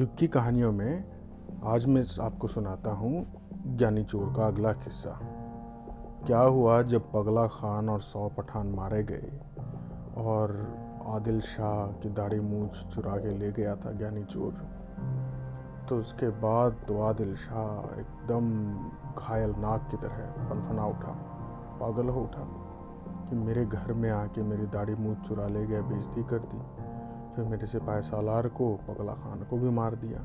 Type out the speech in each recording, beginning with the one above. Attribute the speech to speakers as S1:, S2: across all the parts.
S1: युग की कहानियों में आज मैं आपको सुनाता हूँ ज्ञानी चोर का अगला किस्सा। क्या हुआ जब पगला खान और सौ पठान मारे गए और आदिल शाह की दाढ़ी मूछ चुरा के ले गया था ज्ञानी चोर? तो उसके बाद तो आदिल शाह एकदम घायल नाक की तरह फनफना उठा, पागल हो उठा कि मेरे घर में आके मेरी दाढ़ी मूछ चुरा ले गया, बेइज्जती कर दी। फिर मेरे सिपाही सालार को, पगला खान को भी मार दिया।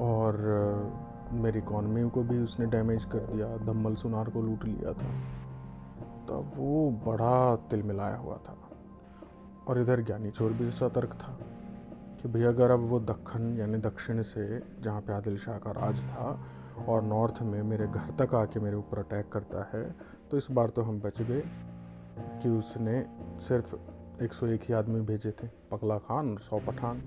S1: और मेरी इकॉनमी को भी उसने डैमेज कर दिया, धम्मल सुनार को लूट लिया था। तब वो बड़ा तिल मिलाया हुआ था। और इधर ज्ञानी चोर भी सतर्क था कि भैया अगर अब वो दक्षिण यानी दक्षिण से, जहाँ पे आदिल शाह का राज था, और नॉर्थ में मेरे घर तक आके मेरे ऊपर अटैक करता है तो इस बार तो हम बच गए कि उसने सिर्फ़ एक सौ एक ही आदमी भेजे थे पगला खान और सौ पठान।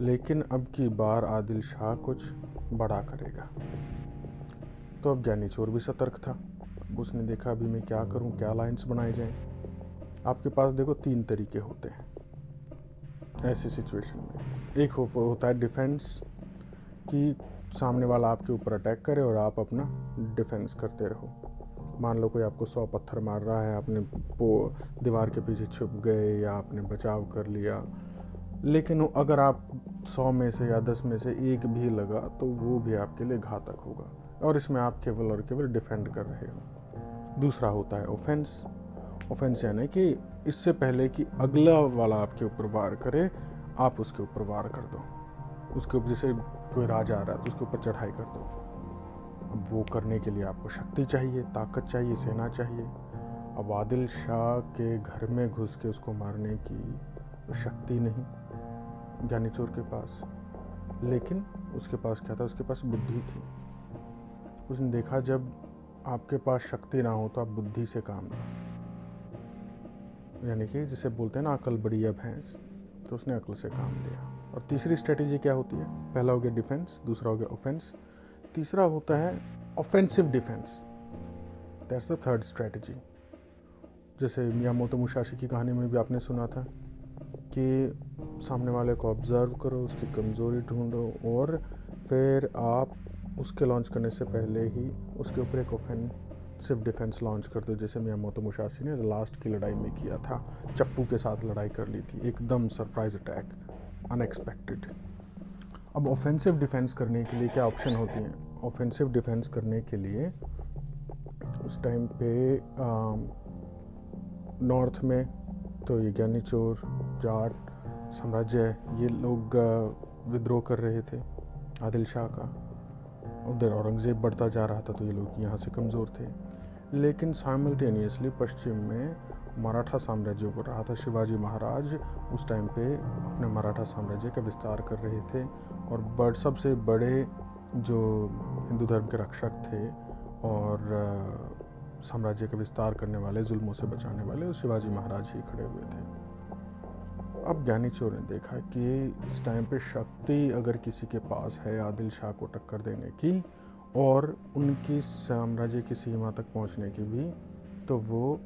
S1: लेकिन अब की बार आदिल शाह कुछ बड़ा करेगा। तो अब ज्ञानी चोर भी सतर्क था। उसने देखा अभी मैं क्या करूँ क्या लाइंस बनाए जाएँ। आपके पास देखो तीन तरीके होते हैं। ऐसी सिचुएशन में। एक हो, होता है डिफेंस कि सामने वाला आपके ऊपर अटैक करे और आप अपना डिफेंस करते रहो। मान लो कोई आपको सौ पत्थर मार रहा है, आपने वो दीवार के पीछे छुप गए या आपने बचाव कर लिया। लेकिन अगर आप सौ में से या दस में से एक भी लगा तो वो भी आपके लिए घातक होगा। और इसमें आप केवल और केवल डिफेंड कर रहे हो। दूसरा होता है ऑफेंस। ऑफेंस यानी कि इससे पहले कि अगला वाला आपके ऊपर वार करे, आप उसके ऊपर वार कर दो। उसके ऊपर जैसे कोई राजा आ रहा है तो उसके ऊपर चढ़ाई कर दो। अब वो करने के लिए आपको शक्ति चाहिए, ताकत चाहिए, सेना चाहिए। अब आदिल शाह के घर में घुस के उसको मारने की शक्ति नहीं ज्ञानी चोर के पास। लेकिन उसके पास क्या था? उसके पास बुद्धि थी। उसने देखा जब आपके पास शक्ति ना हो तो आप बुद्धि से काम लो यानी कि जिसे बोलते हैं ना, अकल बड़ी है भैंस तो उसने अकल से काम लिया। और तीसरी स्ट्रेटेजी क्या होती है? पहला हो गया डिफेंस दूसरा हो गया ऑफेंस तीसरा होता है offensive defence that's the third strategy जैसे मियाँ मोतो मुशाशी की कहानी में भी आपने सुना था कि सामने वाले को ऑब्ज़र्व करो, उसकी कमज़ोरी ढूंढो और फिर आप उसके लॉन्च करने से पहले ही उसके ऊपर एक ऑफेंसिव डिफेंस लॉन्च कर दो, जैसे मियाँ मोतो मुशाशी ने लास्ट की लड़ाई में किया था। चप्पू के साथ लड़ाई कर ली थी। एकदम सरप्राइज़ अटैक अनएक्सपेक्टेड अब ऑफेंसिव डिफेंस करने के लिए क्या ऑप्शन होती हैं? ऑफेंसिव डिफेंस करने के लिए उस टाइम पे नॉर्थ में तो ये ज्ञानी चोर जाट, साम्राज्य, ये लोग विद्रोह कर रहे थे, आदिल शाह का। उधर औरंगज़ेब बढ़ता जा रहा था तो ये लोग यहाँ से कमज़ोर थे। लेकिन साइमल्टेनियसली पश्चिम में मराठा साम्राज्य उभर रहा था शिवाजी महाराज, उस टाइम पे अपने मराठा साम्राज्य का विस्तार कर रहे थे। और बड़ सबसे बड़े जो हिंदू धर्म के रक्षक थे और साम्राज्य का विस्तार करने वाले, जुल्मों से बचाने वाले शिवाजी महाराज ही खड़े हुए थे। अब ज्ञानी चोर ने देखा कि इस टाइम पे शक्ति अगर किसी के पास है, आदिल शाह को टक्कर देने की और उनकी साम्राज्य की सीमा तक पहुँचने की भी तो वो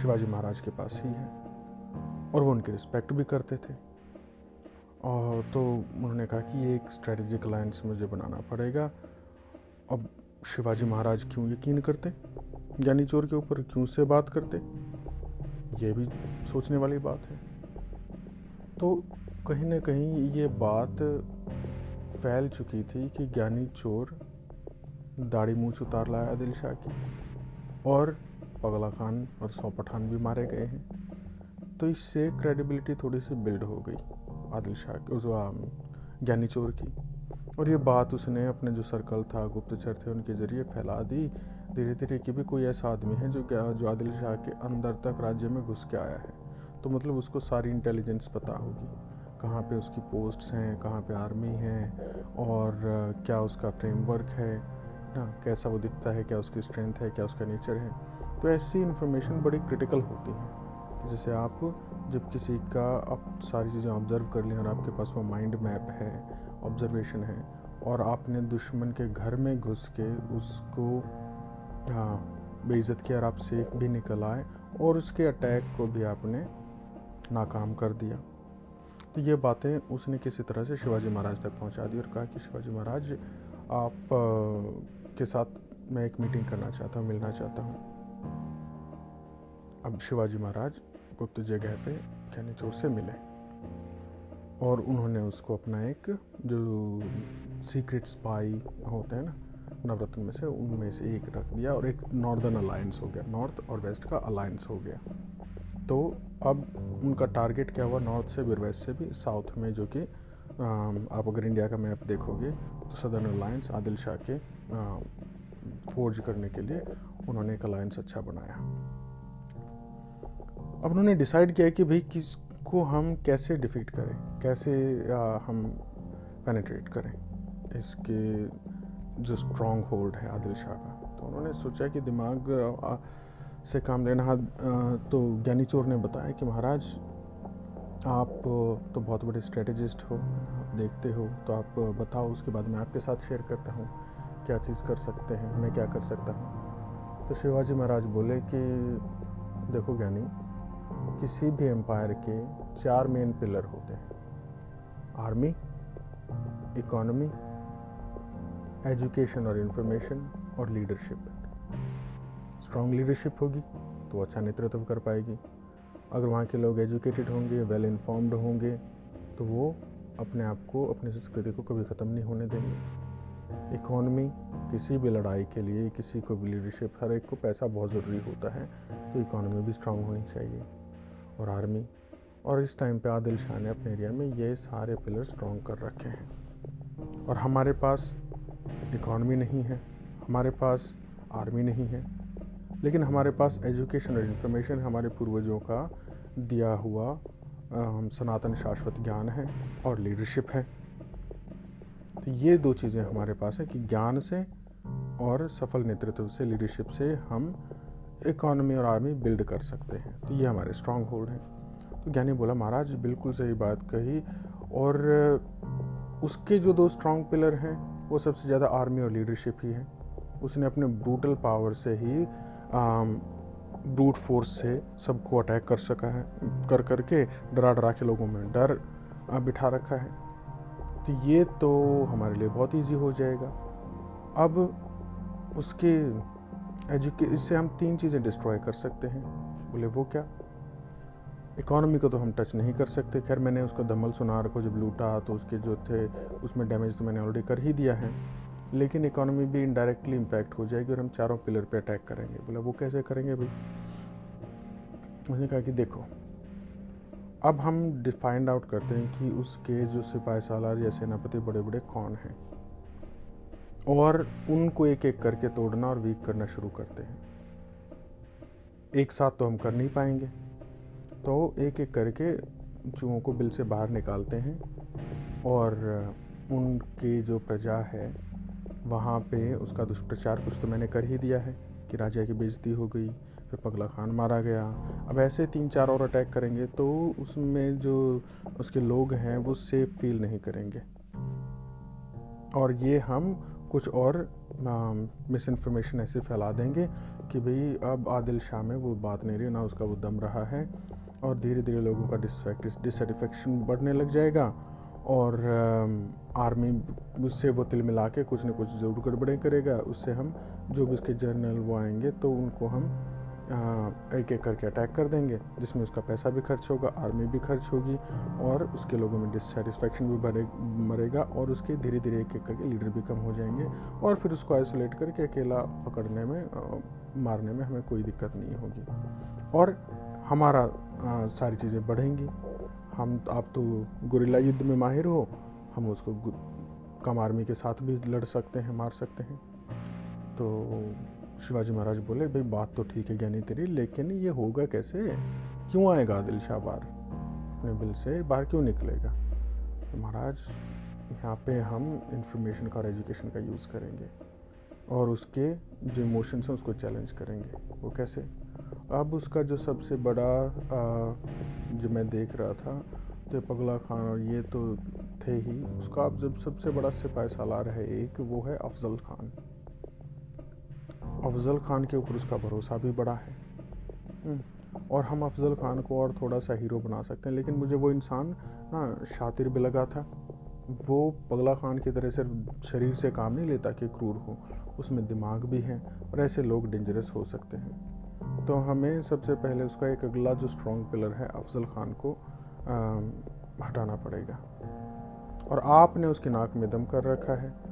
S1: शिवाजी महाराज के पास ही है और वो उनकी रिस्पेक्ट भी करते थे। और तो उन्होंने कहा कि एक स्ट्रेटजिक अलायंस मुझे बनाना पड़ेगा। अब शिवाजी महाराज क्यों यकीन करते? ज्ञानी चोर के ऊपर क्यों से बात करते? ये भी सोचने वाली बात है। तो कहीं ना कहीं ये बात फैल चुकी थी कि ज्ञानी चोर दाढ़ी मूछ उतार लाया दिल शाह की और पगला खान और सौ पठान भी मारे गए हैं। तो इससे क्रेडिबिलिटी थोड़ी सी बिल्ड हो गई। आदिल शाह उस ज्ञानी चोर की। और ये बात उसने अपने जो सर्कल था, गुप्तचर थे, उनके ज़रिए फैला दी। धीरे धीरे कि भी कोई ऐसा आदमी है जो जो आदिल शाह के अंदर तक राज्य में घुस के आया है तो मतलब उसको सारी इंटेलिजेंस पता होगी। कहाँ पे उसकी पोस्ट्स हैं, कहाँ पे आर्मी है, और क्या उसका फ्रेमवर्क है, ना, कैसा वो दिखता है, क्या उसकी स्ट्रेंथ है, क्या उसका नेचर है। तो ऐसी इन्फॉर्मेशन बड़ी क्रिटिकल होती है। जैसे आप जब किसी का आप सारी चीज़ें ऑब्ज़र्व कर लें और आपके पास वो माइंड मैप है ऑब्ज़र्वेशन है, और आपने दुश्मन के घर में घुस के उसको हाँ बेइज्जत किया और आप सेफ़ भी निकल आए और उसके अटैक को भी आपने नाकाम कर दिया। तो ये बातें उसने किसी तरह से शिवाजी महाराज तक पहुँचा दी और कहा कि शिवाजी महाराज, आप के साथ मैं एक मीटिंग करना चाहता हूँ, मिलना चाहता हूँ। अब शिवाजी महाराज गुप्त जगह पे ज्ञानेचोर से मिले। और उन्होंने उसको अपना एक जो सीक्रेट स्पाई होते हैं ना, नवरत्न में से उनमें से एक रख दिया और एक नॉर्दर्न अलायंस हो गया। नॉर्थ और वेस्ट का अलायंस हो गया। तो अब उनका टारगेट क्या हुआ? नॉर्थ से भी वेस्ट से भी। साउथ में जो कि आप अगर इंडिया का मैप देखोगे तो सदर्न अलायंस आदिल शाह के फोर्ज करने के लिए उन्होंने एक अलायंस अच्छा बनाया। अब उन्होंने डिसाइड किया कि भाई किसको हम कैसे डिफीट करें? कैसे आ, हम पेनेट्रेट करें? इसके जो स्ट्रॉन्ग होल्ड है आदिल शाह का। तो उन्होंने सोचा कि दिमाग आ, से काम लेना तो ज्ञानी चोर ने बताया कि महाराज आप तो बहुत बड़े स्ट्रेटजिस्ट हो देखते हो तो आप बताओ उसके बाद मैं आपके साथ शेयर करता हूँ क्या चीज़ कर सकते हैं मैं क्या कर सकता हूँ? तो शिवाजी महाराज बोले कि देखो ज्ञानी किसी भी एम्पायर के चार मेन पिलर होते हैं। आर्मी इकोनॉमी एजुकेशन और इंफॉर्मेशन और लीडरशिप स्ट्रॉन्ग लीडरशिप होगी तो अच्छा नेतृत्व कर पाएगी। अगर वहाँ के लोग एजुकेटेड होंगे वेल इन्फॉर्म्ड होंगे तो वो अपने आप को, अपनी संस्कृति को कभी ख़त्म नहीं होने देंगे। इकोनॉमी किसी भी लड़ाई के लिए, किसी को भी लीडरशिप हर एक को पैसा बहुत ज़रूरी होता है तो इकोनॉमी भी स्ट्रांग होनी चाहिए। और आर्मी। और इस टाइम पे आदिल शाह ने अपने एरिया में ये सारे पिलर स्ट्रॉन्ग कर रखे हैं। और हमारे पास इकॉनमी नहीं है, हमारे पास आर्मी नहीं है, लेकिन हमारे पास एजुकेशन और इन्फॉर्मेशन हमारे पूर्वजों का दिया हुआ सनातन शाश्वत ज्ञान है और लीडरशिप है। तो ये दो चीज़ें हमारे पास हैं कि ज्ञान से और सफल नेतृत्व से लीडरशिप से हम इकॉनमी और आर्मी बिल्ड कर सकते हैं। तो ये हमारे स्ट्रांग होल्ड हैं। तो ज्ञानी बोला, महाराज, बिल्कुल सही बात कही और उसके जो दो स्ट्रांग पिलर हैं, वो सबसे ज़्यादा आर्मी और लीडरशिप ही है। उसने अपने ब्रूटल पावर से ही ब्रूट फोर्स से सबको अटैक कर सका है। कर करके डरा डरा के लोगों में डर बिठा रखा है। तो ये तो हमारे लिए बहुत इजी हो जाएगा। अब उसके एजुके इससे हम तीन चीज़ें डिस्ट्रॉय कर सकते हैं। बोले, वो क्या? इकोनॉमी को तो हम टच नहीं कर सकते। खैर, मैंने उसका धमल सुनार को जब लूटा तो उसके जो थे, उसमें डैमेज तो मैंने ऑलरेडी कर ही दिया है। लेकिन इकोनॉमी भी इनडायरेक्टली इम्पैक्ट हो जाएगी और हम चारों पिलर पे अटैक करेंगे। बोला, वो कैसे करेंगे भाई? उसने कहा कि, देखो, अब हम फाइंड आउट करते हैं कि उसके जो सिपाही, सालार या सेनापति बड़े बड़े कौन हैं? और उनको एक एक करके तोड़ना और वीक करना शुरू करते हैं। एक साथ तो हम कर नहीं पाएँगे। तो एक एक करके चूहों को बिल से बाहर निकालते हैं और उनकी जो प्रजा है, वहाँ पे उसका दुष्प्रचार कुछ तो मैंने कर ही दिया है कि राजा की बेजती हो गई, फिर पगला खान मारा गया। अब ऐसे तीन चार और अटैक करेंगे तो उसमें जो उसके लोग हैं वो सेफ़ फील नहीं करेंगे। और ये हम कुछ और मिस इन्फॉर्मेशन ऐसे फैला देंगे कि भाई अब आदिल शाह में वो बात नहीं रही, ना उसका वो दम रहा है और धीरे धीरे लोगों का डिससेटिस्फेक्शन बढ़ने लग जाएगा और आर्मी उससे वो तिल मिला के कुछ ना कुछ ज़रूर गड़बड़े करेगा। उससे हम जो भी उसके जर्नल वो आएँगे तो उनको हम एक एक करके अटैक कर देंगे जिसमें उसका पैसा भी खर्च होगा आर्मी भी खर्च होगी और उसके लोगों में डिससेटिस्फेक्शन भी बढ़े मरेगा और उसके धीरे धीरे एक एक करके लीडर भी कम हो जाएँगे और फिर उसको आइसोलेट करके अकेला पकड़ने में मारने में हमें कोई दिक्कत नहीं होगी। और हमारा आ, सारी चीज़ें बढ़ेंगी। हम आप तो गुरिल्ला युद्ध में माहिर हो हम उसको कम आर्मी के साथ भी लड़ सकते हैं मार सकते हैं। तो शिवाजी महाराज बोले, भाई, बात तो ठीक है ज्ञानी तेरी, लेकिन ये होगा कैसे? क्यों आएगा आदिल शाह बाहर अपने बिल से बाहर क्यों निकलेगा? तो महाराज, यहाँ पे हम इंफॉर्मेशन का और एजुकेशन का यूज़ करेंगे और उसके जो इमोशंस हैं उसको चैलेंज करेंगे। वो कैसे? अब उसका जो सबसे बड़ा जो मैं देख रहा था तो पगला खान और ये तो थे ही, उसका अब जब सबसे बड़ा सिपाही सालार है एक, वो है अफजल खान। अफजल खान के ऊपर उसका भरोसा भी बड़ा है। हम्म, और हम अफजल ख़ान को और थोड़ा सा हीरो बना सकते हैं लेकिन मुझे वो इंसान ना शातिर भी लगा था। वो पगला खान की तरह सिर्फ़ शरीर से काम नहीं लेता कि क्रूर हो उसमें दिमाग भी है और ऐसे लोग डेंजरस हो सकते हैं। तो हमें सबसे पहले उसका एक अगला जो स्ट्रॉन्ग पिलर है अफजल ख़ान को आ, हटाना पड़ेगा। और आपने उसकी नाक में दम कर रखा है।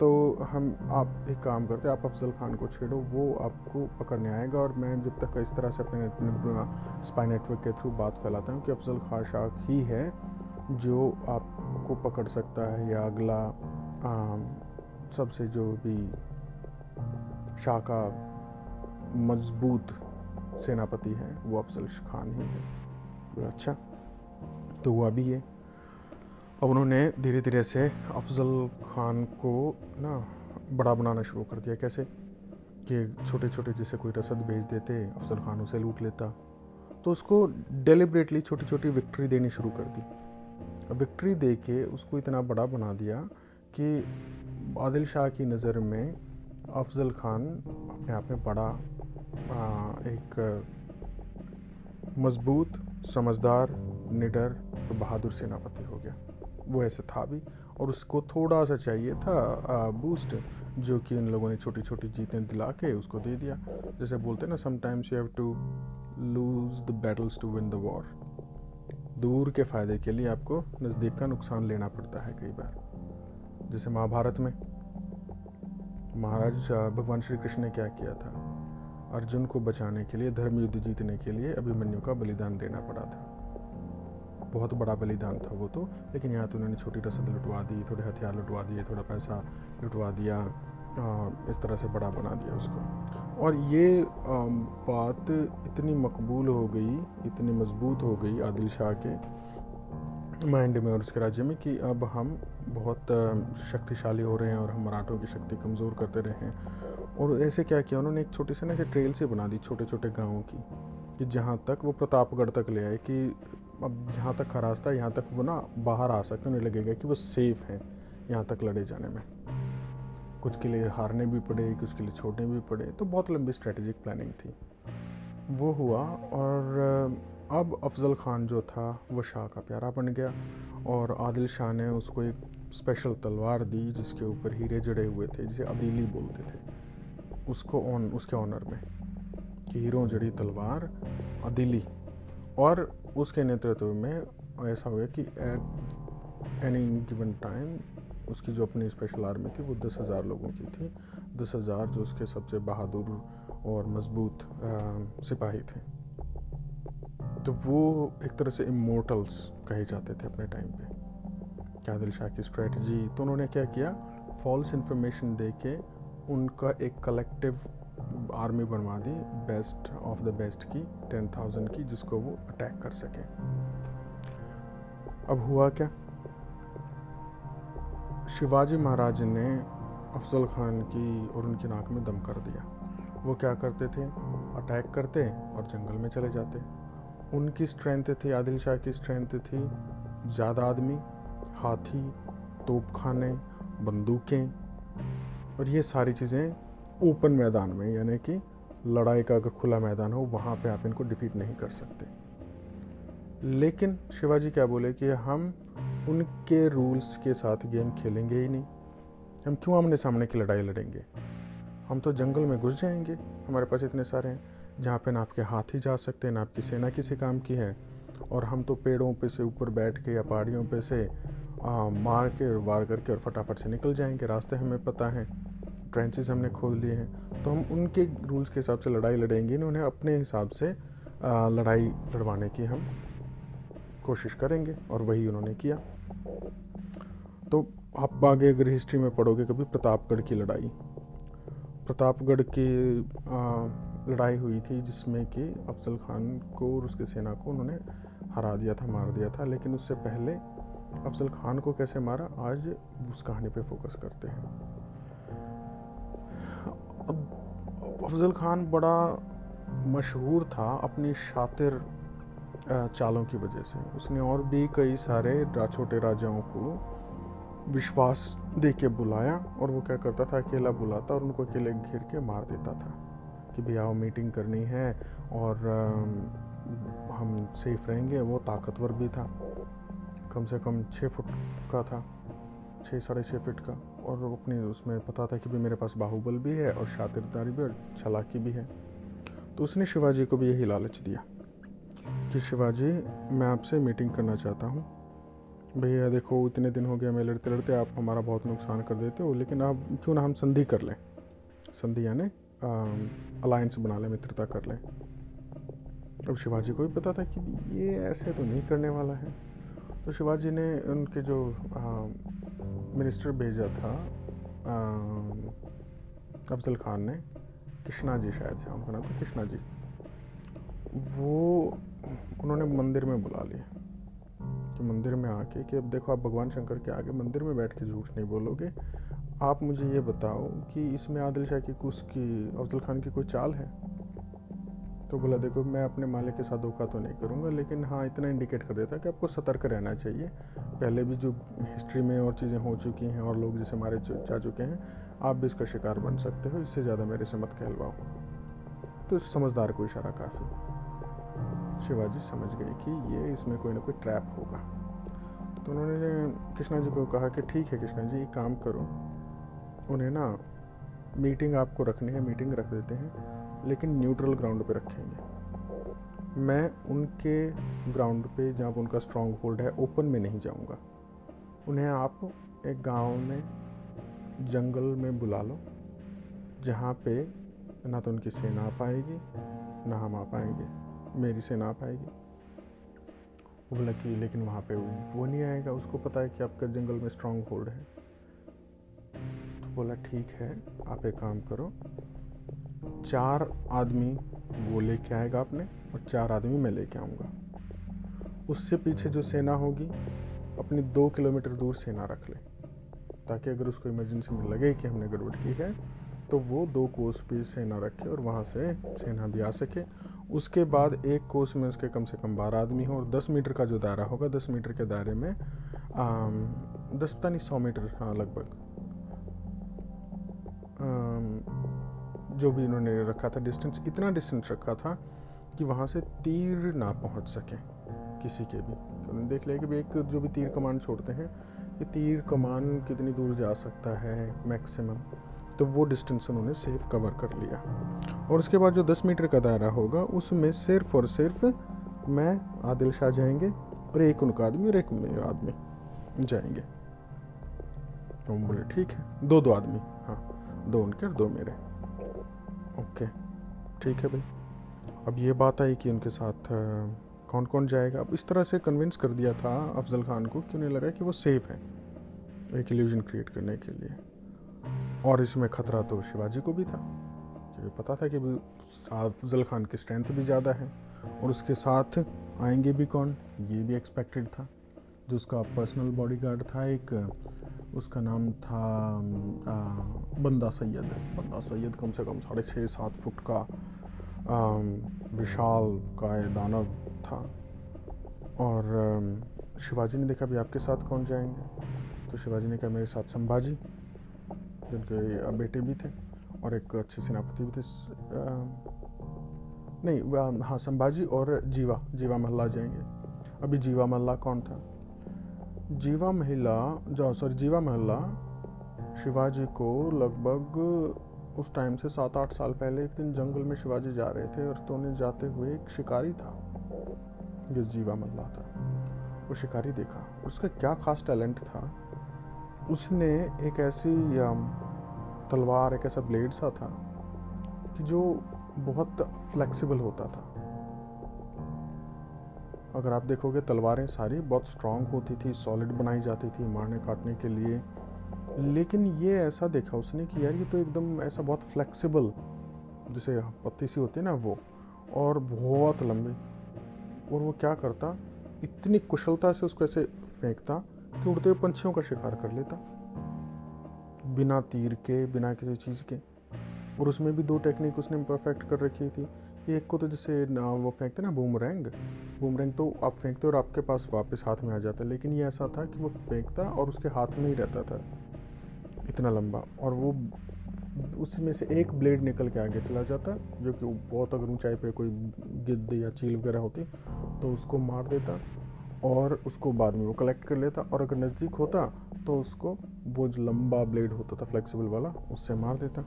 S1: तो हम, आप एक काम करते आप अफजल खान को छेड़ो, वो आपको पकड़ने आएगा और मैं जब तक इस तरह से अपने स्पाई नेटवर्क के थ्रू बात फैलाता हूँ कि अफजल खान शाह ही है जो आपको पकड़ सकता है या अगला सबसे जो भी शाह का मज़बूत सेनापति है, वो अफजल खान ही है। अच्छा? तो वो अभी है अब उन्होंने धीरे धीरे से अफजल खान को ना बड़ा बनाना शुरू कर दिया। कैसे? कि छोटे छोटे जैसे कोई रसद भेज देते अफजल खान उसे लूट लेता। तो उसको डेलिब्रेटली छोटी छोटी विक्ट्री देनी शुरू कर दी। विक्ट्री दे के उसको इतना बड़ा बना दिया कि आदिल शाह की नज़र में अफजल खान अपने आप में बड़ा आ, एक मज़बूत समझदार निडर और बहादुर सेनापति हो गया। वो ऐसे था भी। और उसको थोड़ा सा चाहिए था बूस्ट जो कि उन लोगों ने छोटी छोटी जीतें दिला के उसको दे दिया। जैसे बोलते हैं ना sometimes you have to lose the battles to win the war दूर के फ़ायदे के लिए आपको नज़दीक का नुकसान लेना पड़ता है कई बार। जैसे महाभारत में, महाराज भगवान श्री कृष्ण ने क्या किया था? अर्जुन को बचाने के लिए धर्म युद्ध जीतने के लिए अभिमन्यु का बलिदान देना पड़ा था। बहुत बड़ा बलिदान था वो तो। लेकिन यहाँ तो उन्होंने छोटी रसद लुटवा दी, थोड़े हथियार लुटवा दिए, थोड़ा पैसा लुटवा दिया इस तरह से बड़ा बना दिया उसको। और ये बात इतनी मकबूल हो गई, इतनी मज़बूत हो गई आदिल शाह के माइंड में और उसके राज्य में कि अब हम बहुत शक्तिशाली हो रहे हैं और हम मराठों की शक्ति कमज़ोर करते रहे हैं। और ऐसे क्या किया उन्होंने? एक छोटी सी ना ऐसे ट्रेल से बना दी छोटे छोटे गाँवों की, कि जहाँ तक वो प्रतापगढ़ तक ले आए कि अब यहाँ तक का रास्ता है, यहाँ तक वो ना बाहर आ सकते उन्हें लगेगा कि वो सेफ़ हैं, यहाँ तक लड़े जाने में। कुछ के लिए हारने भी पड़े, कुछ के लिए छोड़ने भी पड़े तो बहुत लंबी स्ट्रेटेजिक प्लानिंग थी। वो हुआ और अब अफजल ख़ान जो था, वो शाह का प्यारा बन गया और आदिल शाह ने उसको एक स्पेशल तलवार दी, जिसके ऊपर हीरे जड़े हुए थे, जिसे अदीली बोलते थे। उसको ऑन उसके ऑनर में, कि हीरो जड़ी तलवार, अदीली। और उसके नेतृत्व में ऐसा हुआ कि एट एनी गिवन टाइम उसकी जो अपनी स्पेशल आर्मी थी, वो दस हज़ार लोगों की थी। दस हज़ार जो उसके सबसे बहादुर और मज़बूत सिपाही थे। तो वो एक तरह से इमोटल्स कहे जाते थे अपने टाइम पे। क्या दिल शाह की स्ट्रेटजी तो उन्होंने क्या किया? फॉल्स इन्फॉर्मेशन दे के उनका एक कलेक्टिव आर्मी बनवा दी, बेस्ट ऑफ़ द बेस्ट की टेन थाउज़ेंड की, जिसको वो अटैक कर सके। अब हुआ क्या? शिवाजी महाराज ने अफजल खान की और उनकी नाक में दम कर दिया। वो क्या करते थे? अटैक करते और जंगल में चले जाते। उनकी स्ट्रेंथ थी, आदिल शाह की स्ट्रेंथ थी। ज़्यादा आदमी, हाथी, तोपखाने, बंदूकें, और ये सारी चीज़ें ओपन मैदान में यानी कि लड़ाई का अगर खुला मैदान हो वहाँ पे आप इनको डिफीट नहीं कर सकते। लेकिन शिवाजी क्या बोले कि हम उनके रूल्स के साथ गेम खेलेंगे ही नहीं। हम क्यों आमने सामने की लड़ाई लड़ेंगे? हम तो जंगल में घुस जाएँगे हमारे पास इतने सारे हैं जहाँ पे ना आपके हाथी जा सकते हैं ना आपकी सेना किसी काम की है। और हम तो पेड़ों पे से ऊपर बैठ के या पहाड़ियों पे से आ, मार के और वार करके और फटाफट से निकल जाएँगे रास्ते हमें पता है। ट्रेंचेस हमने खोल लिए हैं। तो हम उनके रूल्स के हिसाब से लड़ाई लड़ेंगे। उन्हें अपने हिसाब से लड़ाई लड़वाने की हम कोशिश करेंगे और वही उन्होंने किया। तो आप आगे अगर हिस्ट्री में पढ़ोगे, कभी प्रतापगढ़ की लड़ाई। प्रतापगढ़ की लड़ाई हुई थी जिसमें कि अफजल खान को और उसकी सेना को उन्होंने हरा दिया था, मार दिया था। लेकिन उससे पहले अफजल खान को कैसे मारा, आज उस कहानी पे फोकस करते हैं। अफजल ख़ान बड़ा मशहूर था अपनी शातिर चालों की वजह से। उसने और भी कई सारे छोटे राजाओं को विश्वास दे के बुलाया और वो क्या करता था, अकेला बुलाता और उनको अकेले घेर के मार देता था कि भैया वो मीटिंग करनी है और हम सेफ़ रहेंगे। वो ताकतवर भी था। कम से कम छः फुट का था। छः, साढ़े छः फिट का और अपने उसमें पता था कि भी मेरे पास बाहुबल भी है और शातिरदारी भी और छलाकी भी है। तो उसने शिवाजी को भी यही लालच दिया कि शिवाजी, मैं आपसे मीटिंग करना चाहता हूँ। भैया, देखो, इतने दिन हो गया मैं लड़ते लड़ते आप हमारा बहुत नुकसान कर देते हो, लेकिन आप क्यों ना हम संधि कर लें? संधि यानी अलायंस बना लें, मित्रता कर लें। अब शिवाजी को भी पता था कि ये ऐसे तो नहीं करने वाला है। तो शिवाजी ने उनके जो आ, मिनिस्टर भेजा था अफजल खान ने कृष्णा जी शायद से उनका नाम था कृष्णा जी वो उन्होंने मंदिर में बुला लिया कि मंदिर में आके कि अब देखो आप भगवान शंकर के आगे मंदिर में बैठ के झूठ नहीं बोलोगे आप मुझे ये बताओ कि इसमें आदिल शाह की कुछ की अफजल खान की कोई चाल है? तो बोला, देखो, मैं अपने मालिक के साथ धोखा तो नहीं करूँगा, लेकिन हाँ इतना इंडिकेट कर देता कि आपको सतर्क रहना चाहिए। पहले भी जो हिस्ट्री में और चीज़ें हो चुकी हैं और लोग जैसे मारे जा चुके हैं, आप भी इसका शिकार बन सकते हो, इससे ज़्यादा मेरे से मत कहलवाओ। तो समझदार को इशारा काफ़ी। शिवाजी समझ गए कि ये इसमें कोई ना कोई ट्रैप होगा। तो उन्होंने, कृष्णा जी को कहा कि ठीक है कृष्णा जी काम करो, उन्हें ना मीटिंग आपको रखनी है मीटिंग रख देते हैं। लेकिन न्यूट्रल ग्राउंड पे रखेंगे। मैं उनके ग्राउंड पे जहाँ पर उनका स्ट्रॉन्ग होल्ड है ओपन में नहीं जाऊँगा। उन्हें आप एक गाँव में, जंगल में बुला लो, जहाँ पे ना तो उनकी सेना आ पाएगी, ना हम आ पाएँगे, मेरी सेना आ पाएगी। वो बोला कि लेकिन वहाँ पे वो नहीं आएगा। उसको पता है कि आपका जंगल में स्ट्रॉन्ग होल्ड है। तो बोला, ठीक है, आप एक काम करो चार आदमी वो लेके आएगा अपने और चार आदमी मैं लेके आऊँगा। उससे पीछे जो सेना होगी, अपनी दो किलोमीटर दूर सेना रख ले, ताकि अगर उसको इमरजेंसी में लगे कि हमने गड़बड़ की है तो वो दो कोस पे सेना रखे और वहाँ से सेना भी आ सके। उसके बाद एक कोस में उसके कम से कम बारह आदमी हो और दस मीटर का जो दायरा होगा, दस मीटर के दायरे में दस पता नहीं सौ मीटर हाँ लगभग। जो भी इन्होंने रखा था डिस्टेंस इतना डिस्टेंस रखा था कि वहाँ से तीर ना पहुँच सके किसी के भी। तो उन्होंने देख लिया कि एक जो भी तीर कमान छोड़ते हैं, ये तीर कमान कितनी दूर जा सकता है मैक्सिमम तो वो डिस्टेंस उन्होंने सेफ़ कवर कर लिया। और उसके बाद जो 10 मीटर का दायरा होगा, उसमें सिर्फ़ और सिर्फ़ मैं, आदिल शाह जाएँगे और एक उनका आदमी और एक मेरा आदमी जाएँगे। तो बोले, ठीक है। दो दो आदमी हाँ दो उनके और दो मेरे। ओके। ठीक है भाई। अब ये बात आई कि उनके साथ कौन कौन जाएगा। अब इस तरह से कन्विंस कर दिया था अफजल खान को कि उन्हें लगा कि वो सेफ़ है एक इल्यूजन क्रिएट करने के लिए। और इसमें ख़तरा तो शिवाजी को भी था। क्योंकि पता था कि अफजल खान की स्ट्रेंथ भी ज़्यादा है और उसके साथ आएँगे भी कौन? ये भी एक्सपेक्टेड था। जो उसका पर्सनल बॉडीगार्ड था एक उसका नाम था आ, बंदा सैयद। बंदा सैयद कम से कम साढ़े छः सात फुट का विशाल काय दानव था। और शिवाजी ने देखा भी आपके साथ कौन जाएँगे? तो शिवाजी ने कहा मेरे साथ संभाजी जिनके बेटे भी थे और एक अच्छे सेनापति भी थे। आ, नहीं हाँ संभाजी और जीवा जीवा महल्ला जाएँगे। अभी जीवा महल्ला कौन था? जीवा महिला, जो सॉरी जीवा महल्ला शिवाजी को लगभग उस टाइम से सात आठ साल पहले एक दिन जंगल में शिवाजी जा रहे थे और तो उन्हें जाते हुए एक शिकारी था। जो जीवा मल्ला था। वो शिकारी देखा। उसका क्या खास टैलेंट था? उसने एक ऐसी तलवार, एक ऐसा ब्लेड सा था कि जो बहुत फ्लेक्सिबल होता था। अगर आप देखोगे, तलवारें सारी बहुत स्ट्रांग होती थी सॉलिड बनाई जाती थी मारने काटने के लिए। लेकिन ये ऐसा देखा उसने कि यार ये तो एकदम ऐसा बहुत फ्लेक्सिबल जैसे पत्ती सी होती है ना वो, और बहुत लंबी। और वो क्या करता, इतनी कुशलता से उसको ऐसे फेंकता कि उड़ते हुए पंछियों का शिकार कर लेता। बिना तीर के, बिना किसी चीज़ के। और उसमें भी दो टेक्निक उसने परफेक्ट कर रखी थी। एक को तो जैसे ना वो फेंकते ना बूमरैंग बूमरैंग तो आप फेंकते और आपके पास वापस हाथ में आ जाता है, लेकिन ये ऐसा था कि वो फेंकता और उसके हाथ में ही रहता था। इतना लंबा। और वो उसमें से एक ब्लेड निकल के आगे चला जाता, जो कि बहुत अगर ऊंचाई पे कोई गिद्ध या चील वगैरह होती तो उसको मार देता और उसको बाद में वो कलेक्ट कर लेता और अगर नज़दीक होता तो उसको वो जो लंबा ब्लेड होता था फ्लेक्सिबल वाला, उससे मार देता।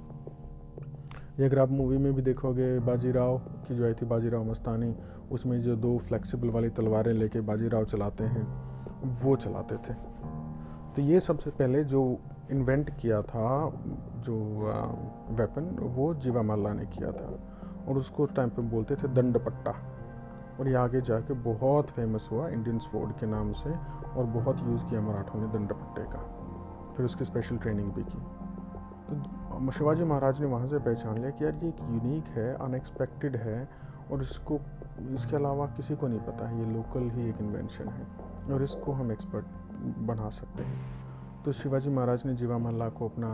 S1: ये अगर आप मूवी में भी देखोगे बाजीराव की जो आई थी, बाजीराव मस्तानी, उसमें जो दो फ्लेक्सिबल वाली तलवारें लेके बाजीराव चलाते हैं, वो चलाते थे। तो ये सबसे पहले जो इन्वेंट किया था, जो वेपन वो जीवा माला ने किया था। और उसको उस टाइम पे बोलते थे दंड पट्टा और ये आगे जाके बहुत फ़ेमस हुआ इंडियन स्पोर्ट के नाम से, और बहुत यूज़ किया मराठों ने दंड पट्टे का। फिर उसकी स्पेशल ट्रेनिंग भी की। तो शिवाजी महाराज ने वहाँ से पहचान लिया कि यार ये एक यूनिक है अनएक्सपेक्टेड है, और इसको, इसके अलावा किसी को नहीं पता है, ये लोकल ही एक इन्वेंशन है, और इसको हम एक्सपर्ट बना सकते हैं। तो शिवाजी महाराज ने जीवा मल्ला को अपना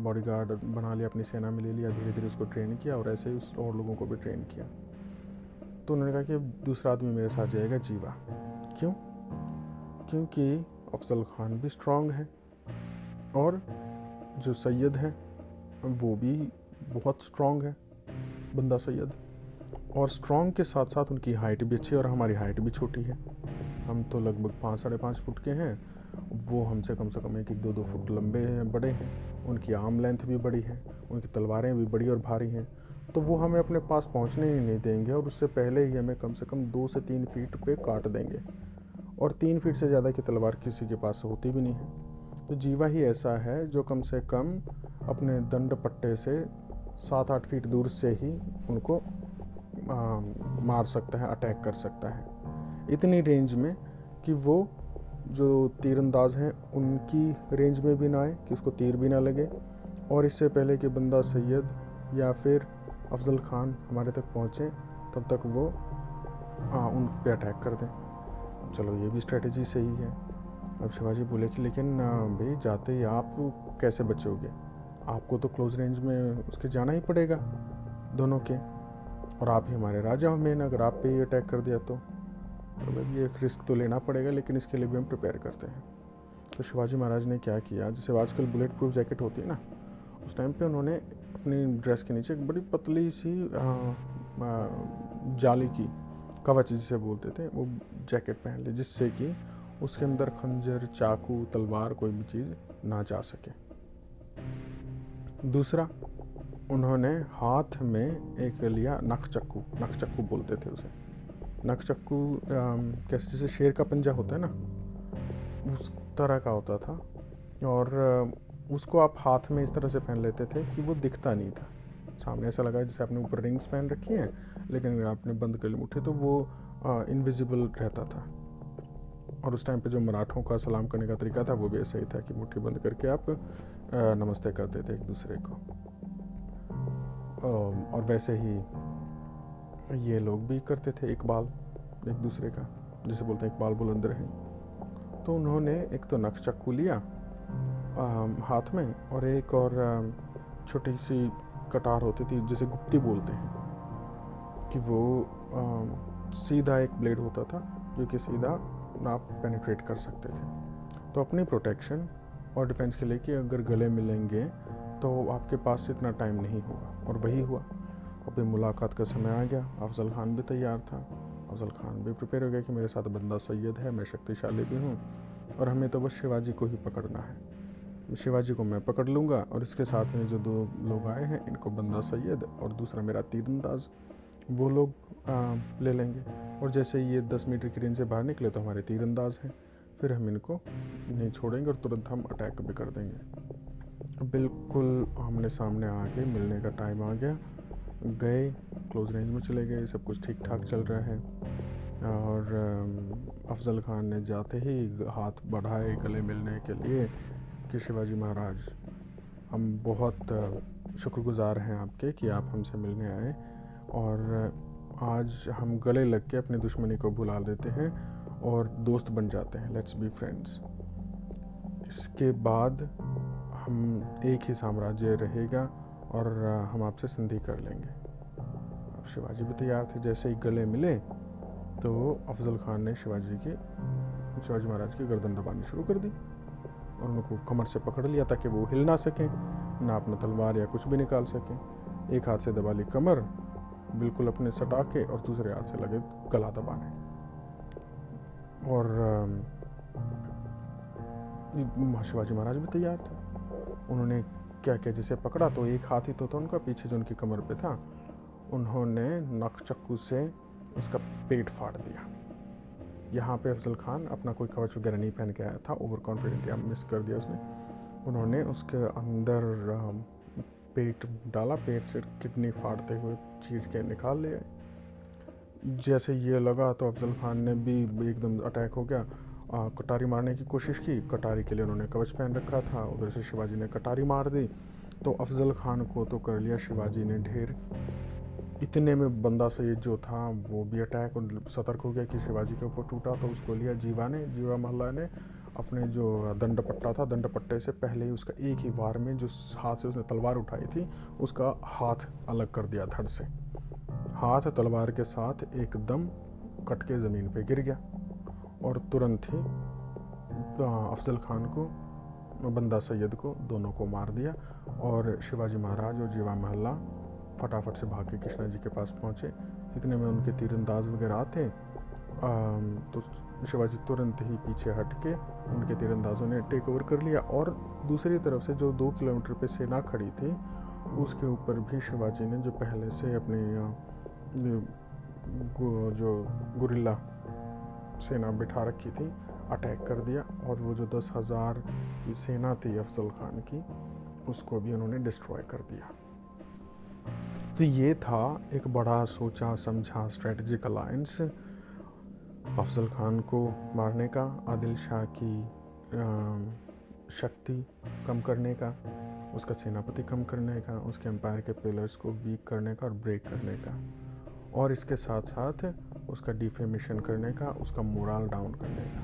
S1: बॉडीगार्ड बना लिया, अपनी सेना में ले लिया धीरे धीरे उसको ट्रेन किया, और ऐसे ही उस और लोगों को भी ट्रेन किया। तो उन्होंने कहा कि दूसरा आदमी मेरे साथ जाएगा, जीवा। क्यों? क्योंकि अफजल खान भी स्ट्रांग है, और जो सैयद है, वो भी बहुत स्ट्रांग है, बंदा सैयद। और स्ट्रांग के साथ साथ उनकी हाइट भी अच्छी है और हमारी हाइट भी छोटी है। हम तो लगभग पाँच, साढ़े पाँच फुट के हैं। वो हमसे कम से कम एक एक दो दो फुट लंबे हैं, बड़े हैं। उनकी आर्म लेंथ भी बड़ी है, उनकी तलवारें भी बड़ी और भारी हैं। तो वो हमें अपने पास पहुँचने ही नहीं देंगे और उससे पहले ही हमें कम से कम दो से तीन फीट पे काट देंगे। और तीन फीट से ज़्यादा की तलवार किसी के पास होती भी नहीं है। तो जीवा ही ऐसा है जो कम से कम अपने दंड पट्टे से सात आठ फीट दूर से ही उनको आ, मार सकता है अटैक कर सकता है। इतनी रेंज में कि वो जो तीरंदाज हैं उनकी रेंज में भी ना आए कि उसको तीर भी ना लगे। और इससे पहले कि बंदा सैयद या फिर अफजल खान हमारे तक पहुँचे तब तक वो हाँ उन पर अटैक कर दें। चलो ये भी स्ट्रेटजी सही है। अब शिवाजी बोले कि, लेकिन भाई, जाते ही आप कैसे बचोगे आपको तो क्लोज रेंज में उसके जाना ही पड़ेगा, दोनों के। और आप ही हमारे राजा हो मेन अगर आप पे ही अटैक कर दिया तो। मतलब ये रिस्क तो लेना पड़ेगा, लेकिन इसके लिए भी हम प्रिपेयर करते हैं। तो शिवाजी महाराज ने क्या किया, जैसे आजकल बुलेट प्रूफ जैकेट होती है ना, उस टाइम पे उन्होंने अपनी ड्रेस के नीचे एक बड़ी पतली सी जाली की, कवच जिसे बोलते थे, वो जैकेट पहन ली, जिससे कि उसके अंदर खंजर, चाकू, तलवार, कोई भी चीज़ ना जा सके। दूसरा, उन्होंने हाथ में एक लिया नख चक्कू नख चक्कू बोलते थे उसे। नक चक्कू कैसे जैसे शेर का पंजा होता है ना, उस तरह का होता था। और उसको आप हाथ में इस तरह से पहन लेते थे कि वो दिखता नहीं था। सामने ऐसा लगा जैसे आपने ऊपर रिंग्स पहन रखी हैं, लेकिन अगर आपने बंद कर ली मुठे तो वो इनविजिबल रहता था। और उस टाइम पे जो मराठों का सलाम करने का तरीका था, वो भी ऐसा ही था कि मुट्ठी बंद करके आप नमस्ते करते थे एक दूसरे को। और वैसे ही ये लोग भी करते थे इकबाल, एक दूसरे का, जिसे बोलते हैं इकबाल बुलंद रहे। तो उन्होंने एक तो नक्श चक्कू लिया हाथ में और एक और छोटी सी कटार होती थी, जिसे गुप्ती बोलते हैं, कि वो सीधा एक ब्लेड होता था, जो कि सीधा आप पेनिट्रेट कर सकते थे। तो अपनी प्रोटेक्शन और डिफेंस के लिए कि अगर गले मिलेंगे तो आपके पास इतना टाइम नहीं होगा। और वही हुआ। अभी मुलाकात का समय आ गया। अफजल खान भी तैयार था। अफजल खान भी प्रिपेयर हो गया कि मेरे साथ बंदा सैयद है, मैं शक्तिशाली भी हूँ। और हमें तो बस शिवाजी को ही पकड़ना है। शिवाजी को मैं पकड़ लूँगा और इसके साथ में जो दो लोग आए हैं, इनको बंदा सैयद और दूसरा मेरा तीरंदाज। वो लोग आ, ले लेंगे। और जैसे ये दस मीटर की रेंज से बाहर निकले तो हमारे तीरंदाज हैं। फिर हम इनको नहीं छोड़ेंगे और तुरंत हम अटैक भी कर देंगे। बिल्कुल हमने सामने आके मिलने का टाइम आ गया। गए क्लोज रेंज में चले गए सब कुछ ठीक ठाक चल रहा है। और अफजल खान ने जाते ही हाथ बढ़ाए गले मिलने के लिए कि शिवाजी महाराज हम बहुत शुक्रगुजार हैं आपके कि आप हमसे मिलने आए। और आज हम गले लग के अपनी दुश्मनी को भुला देते हैं और दोस्त बन जाते हैं। लेट्स बी फ्रेंड्स इसके बाद हम एक ही साम्राज्य रहेगा और हम आपसे संधि कर लेंगे। शिवाजी भी तैयार थे, जैसे ही गले मिले तो अफजल खान ने शिवाजी की, शिवाजी महाराज की गर्दन दबानी शुरू कर दी और उनको कमर से पकड़ लिया ताकि वो हिल ना सकें, ना अपना तलवार या कुछ भी निकाल सकें। एक हाथ से दबा ली कमर बिल्कुल अपने सटा के और दूसरे हाथ से लगे गला दबाने। और शिवाजी महाराज भी तैयार थे। उन्होंने क्या क्या जिसे पकड़ा तो एक हाथ ही तो था उनका, पीछे जो उनकी कमर पे था, उन्होंने नक चक्कू से उसका पेट फाड़ दिया। यहाँ पे अफजल खान अपना कोई कवच वगैरह नहीं पहन के आया था ओवर कॉन्फिडेंट या मिस कर दिया उसने। उन्होंने उसके अंदर पेट डाला पेट से किडनी फाड़ते हुए चीर के निकाल लिया। जैसे ये लगा तो अफजल खान ने भी एकदम अटैक हो गया। आ, कटारी मारने की कोशिश की। कटारी के लिए उन्होंने कवच पहन रखा था। उधर से शिवाजी ने कटारी मार दी। तो अफजल खान को तो कर लिया शिवाजी ने ढेर। इतने में बंदा सैद जो था वो भी अटैक सतर्क हो गया कि शिवाजी के ऊपर टूटा तो उसको लिया जीवा ने जीवा महल्ला ने। अपने जो दंड पट्टा था दंड पट्टे से पहले ही उसका एक ही वार में जो हाथ से उसने तलवार उठाई थी, उसका हाथ अलग कर दिया धड़ से। हाथ तलवार के साथ एकदम कट के ज़मीन पे गिर गया और तुरंत ही अफजल खान को, बंदा सैयद को दोनों को मार दिया और शिवाजी महाराज और जीवा महल्ला फटाफट से भाग के कृष्णा जी के पास पहुँचे। इतने में उनके तीरंदाज वगैरह आते तो शिवाजी तुरंत ही पीछे हट के उनके तीरंदाजों ने टेक ओवर कर लिया और दूसरी तरफ़ से जो दो किलोमीटर पे सेना खड़ी थी, उसके ऊपर भी शिवाजी ने जो पहले से अपनी जो गुरिल्ला सेना बिठा रखी थी अटैक कर दिया और वो जो दस हज़ार की सेना थी अफजल खान की, उसको भी उन्होंने डिस्ट्रॉय कर दिया। तो ये था एक बड़ा सोचा समझा स्ट्रेटजिक अलायंस अफजल खान को मारने का आदिल शाह की शक्ति कम करने का उसका सेनापति कम करने का उसके एम्पायर के पिलर्स को वीक करने का और ब्रेक करने का। और इसके साथ साथ उसका डिफेमेशन करने का उसका मोरल डाउन करने का।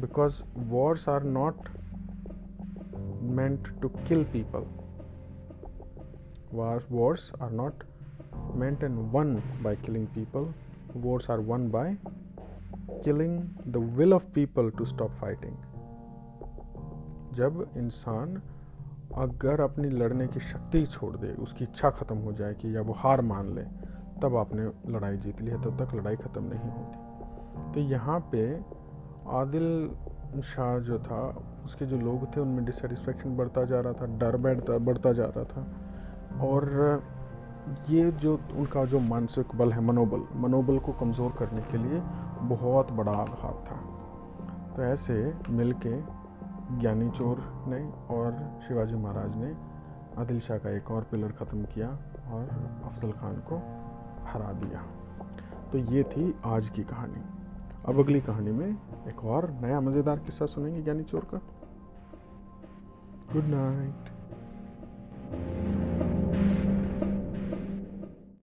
S1: Because wars are not meant to kill people Wars, are are meant meant won won killing people wars are won won killing the will of people to stop fighting. जब इंसान अगर अपनी लड़ने की शक्ति छोड़ दे, उसकी इच्छा ख़त्म हो जाए कि या वो हार मान ले, तब आपने लड़ाई जीत ली है, तब तक लड़ाई ख़त्म नहीं होती तो यहाँ पे आदिल शाह जो था, उसके जो लोग थे, उनमें डिससेटिस्फेक्शन बढ़ता जा रहा था, डर बैठता, बढ़ता जा रहा था और ये जो उनका जो मानसिक बल है, मनोबल मनोबल को कमज़ोर करने के लिए बहुत बड़ा आघात था। तो ऐसे मिल के ज्ञानी चोर ने और शिवाजी महाराज ने आदिल शाह का एक और पिलर ख़त्म किया और अफजल खान को हरा दिया। तो ये थी आज की कहानी। अब अगली कहानी में एक और नया मज़ेदार किस्सा सुनेंगे ज्ञानी चोर का। Good night